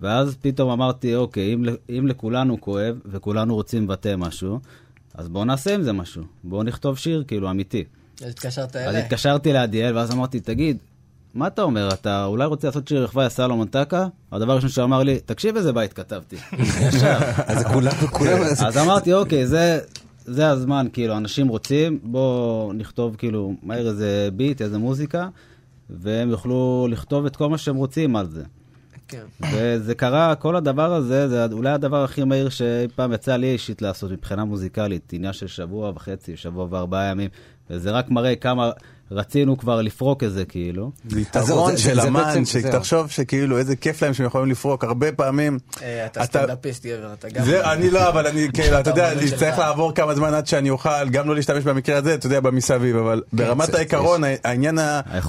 ואז פתאום אמרתי, אוקיי, אם, אם לכולנו כואב, וכולנו רוצים לבטא משהו, אז בואו נעשה עם זה משהו, בואו נכתוב שיר, כאילו, אמיתי. אז התקשרת אז אליי. התקשרתי לעדיאל, ואז אמרתי, תגיד, מה אתה אומר, אתה אולי רוצה לעשות שיר לחוויה סלומון טקה? הדבר הראשון שהוא אמר לי, תקשיב איזה בית כתבתי. ישר. אז כולם, כולם, אז אמרתי, אוקיי, זה, זה הזמן, כאילו, אנשים רוצים, בואו נכתוב, כאילו, מהר איזה ביט, איזה מוזיקה, והם יוכלו לכתוב את כל מה שהם רוצים על זה. כן. וזה קרה, כל הדבר הזה, זה אולי הדבר הכי מהיר שאי פעם יצא לי אישית לעשות מבחינה מוזיקלית, עניין של שבוע וחצי, שבוע וארבעה ימים, וזה רק מראה כמה רצינו כבר לפרוק את זה, כאילו. זה יתרון של אמן. שתחשוב שכאילו איזה כיף להם שהם יכולים לפרוק, הרבה פעמים. אה, אתה סטנדאפיסט גבר, אתה גם... זה, אני לא, אבל אני, כאילו, אתה יודע, אני. צריך לעבור כמה זמן עד שאני אוכל, גם לא להשתמש במקרה הזה, אתה יודע, במסביב, אבל ברמת זה- העיקרון, העניין,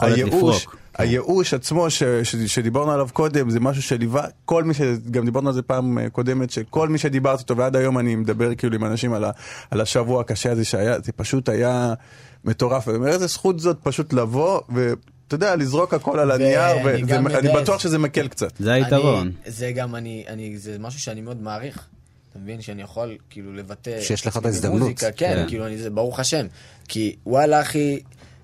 הייאוש, לפרוק. הייאוש עצמו ש- ש- שדיברנו עליו קודם, זה משהו שליווה, כל מי ש... גם דיברנו על זה פעם אה, קודמת, שכל מי שדיברתי איתו, ועד היום אני מדבר כאילו עם אנשים על ה- על השבוע הקשה הזה שהיה, זה פשוט היה מטורף, ואני אומר, איזה זכות זאת פשוט לבוא, ואתה יודע, לזרוק הכל על הנייר, ואני בטוח שזה מקל קצת. זה היתרון. אני- זה גם, אני, אני, זה משהו שאני מאוד מעריך. אתה מבין? שאני יכול כאילו לבטא... שיש לך את עצמי ההזדמנות. כן, כן. כאילו, אני, זה ברוך השם. כי וואלה, אחי,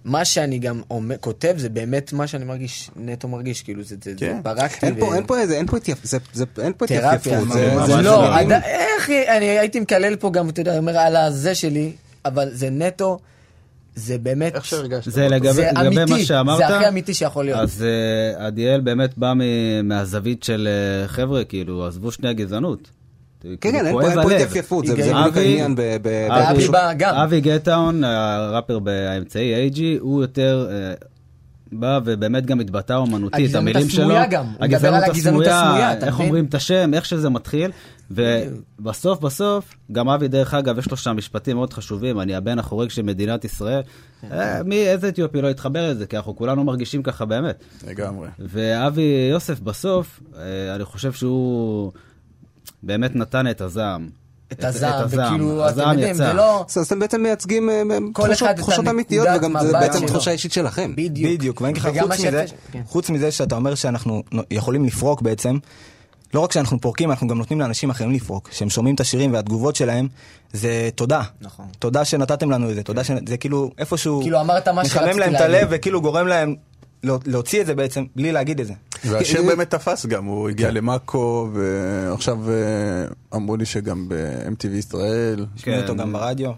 מה שאני גם אומר, כותב, זה באמת מה שאני מרגיש, נטו מרגיש, כאילו, זה, זה, זה כן. פרקתי. אין פה, ו- אין פה איזה, אין פה התייפ... זה, זה, אין פה תרפיה. התייפייפות. זה, ממש זה לא, מילים- עד- איך, אני הייתי מקלל פה גם, אתה יודע, אומר על הזה שלי, אבל זה נטו, זה באמת... איך שהרגשת. זה לגבי, זה לגבי אמיתי, מה שאמרת, זה הכי אמיתי שיכול להיות. אז uh, עדיאל באמת בא מ- מהזווית של uh, חבר'ה, כאילו, עזבו שנייה גזענות. כן, כאילו, כן, אין פה. התייפייפות, זה, בדיוק העניין. אבי גטאון, הראפר באמצעי אייג'י, הוא יותר אה, בא ובאמת גם התבטא אומנותית, הגזענות המילים שלו. הסמויה גם, הוא מדבר על הגזענות הסמויה, אתה איך? אומרים את השם, איך שזה מתחיל. ובסוף בסוף, גם אבי דרך אגב, יש לו שם משפטים מאוד חשובים, אני הבן החורג של מדינת ישראל. אה, מי, איזה אתיופי לא יתחבר לזה, כי אנחנו כולנו מרגישים ככה באמת. לגמרי. ואבי יוסף בסוף, אה, אני חושב שהוא באמת נתן את הזעם. את הזעם, וכאילו, אתם הזעם יודעים, יצא. זה לא... אז אתם בעצם מייצגים אה, תחושות, אמיתיות, וגם זה בעצם. תחושה אישית שלכם. בדיוק. בדיוק, ואני אגיד לך, וגם חוץ מה מזה, שאתה- כן. חוץ מזה שאתה אומר שאנחנו נו- יכולים לפרוק בעצם, לא רק שאנחנו פורקים, אנחנו גם נותנים לאנשים אחרים לפרוק. כשהם שומעים את השירים והתגובות שלהם, זה תודה. נכון. תודה שנתתם לנו את זה, תודה ש... זה כאילו איפשהו... כאילו, אמרת מה שרציתי מחמם להם את להגיד. הלב וכאילו גורם להם לא- להוציא את זה בעצם, בלי להגיד את זה. כי- באמת תפס גם, הוא הגיע למאקו, ועכשיו אה, אמרו לי שגם ב-MTV ישראל. שומעים אותו גם ברדיו.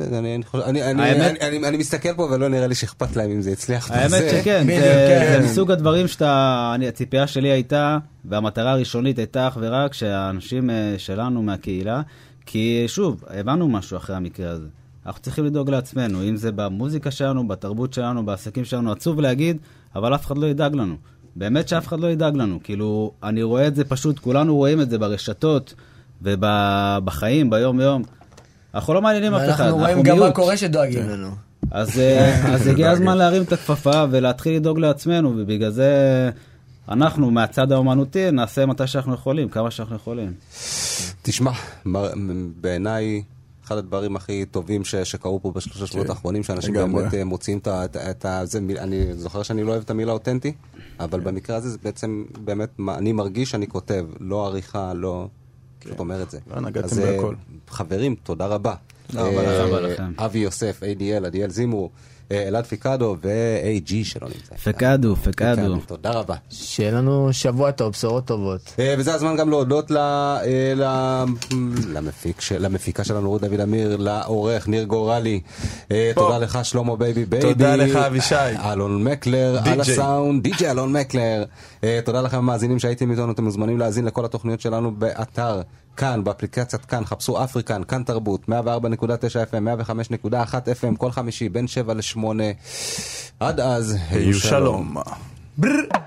אני, אני, חושב- אני, אני, האמת- אני, אני, אני מסתכל פה ולא נראה לי שאכפת להם אם זה הצליח. האמת שכן, זה כן. מסוג הדברים שאתה, אני- הציפייה שלי הייתה, והמטרה הראשונית הייתה אך ורק שהאנשים אה, שלנו מהקהילה, כי שוב, הבנו משהו אחרי המקרה הזה. אנחנו צריכים לדאוג לעצמנו, אם זה במוזיקה שלנו, בתרבות שלנו, בעסקים שלנו, עצוב להגיד, אבל אף אחד לא ידאג לנו. באמת שאף אחד לא ידאג לנו. כאילו, אני רואה את זה פשוט, כולנו רואים את זה ברשתות ובחיים, ביום-יום. אנחנו לא מעניינים אף אחד, ואנחנו רואים אנחנו גם מה מיעוט. קורה שדואגים לנו. אז, אה, אז הגיע הזמן להרים את הכפפה ולהתחיל לדאוג לעצמנו, ובגלל זה אנחנו, מהצד האומנותי, נעשה מתי שאנחנו יכולים, כמה שאנחנו יכולים. תשמע, בעיניי, אחד הדברים הכי טובים ש- שקרו פה בשלושה שבועות האחרונים, שאנשים לגמרי. באמת אה, מוצאים את ה... את את. זה, אני זוכר שאני לא אוהב את המילה אותנטי, אבל במקרה הזה זה בעצם באמת, אני מרגיש שאני כותב, לא עריכה, לא... פשוט אומר את זה. לא, נגעתם אה, בהכל. חברים, תודה רבה. תודה רבה לכם. אבי יוסף, ADL, עדיאל זימו, אה, אלעד פיקדו ו-AG שלא נמצא. פקדו, פקדו. תודה רבה. שיהיה לנו שבוע טוב, בשורות טובות. אה, וזה הזמן גם להודות אה, למפיקה שלנו רות דוד אמיר, לעורך ניר גורלי. אה. תודה לך שלמה בייבי בייבי. תודה לך, אבישי. אלון מקלר על. הסאונד, די.ג'יי אלון מקלר. אה, תודה לכם המאזינים שהייתם איתנו, אתם מוזמנים להאזין לכל התוכניות שלנו באתר. כאן, באפליקציית כאן, חפשו אפריקן, כאן תרבות, 104.9 FM, 105.1 FM, כל חמישי, בין 7 ל-8. עד אז, היו שלום. Alfagane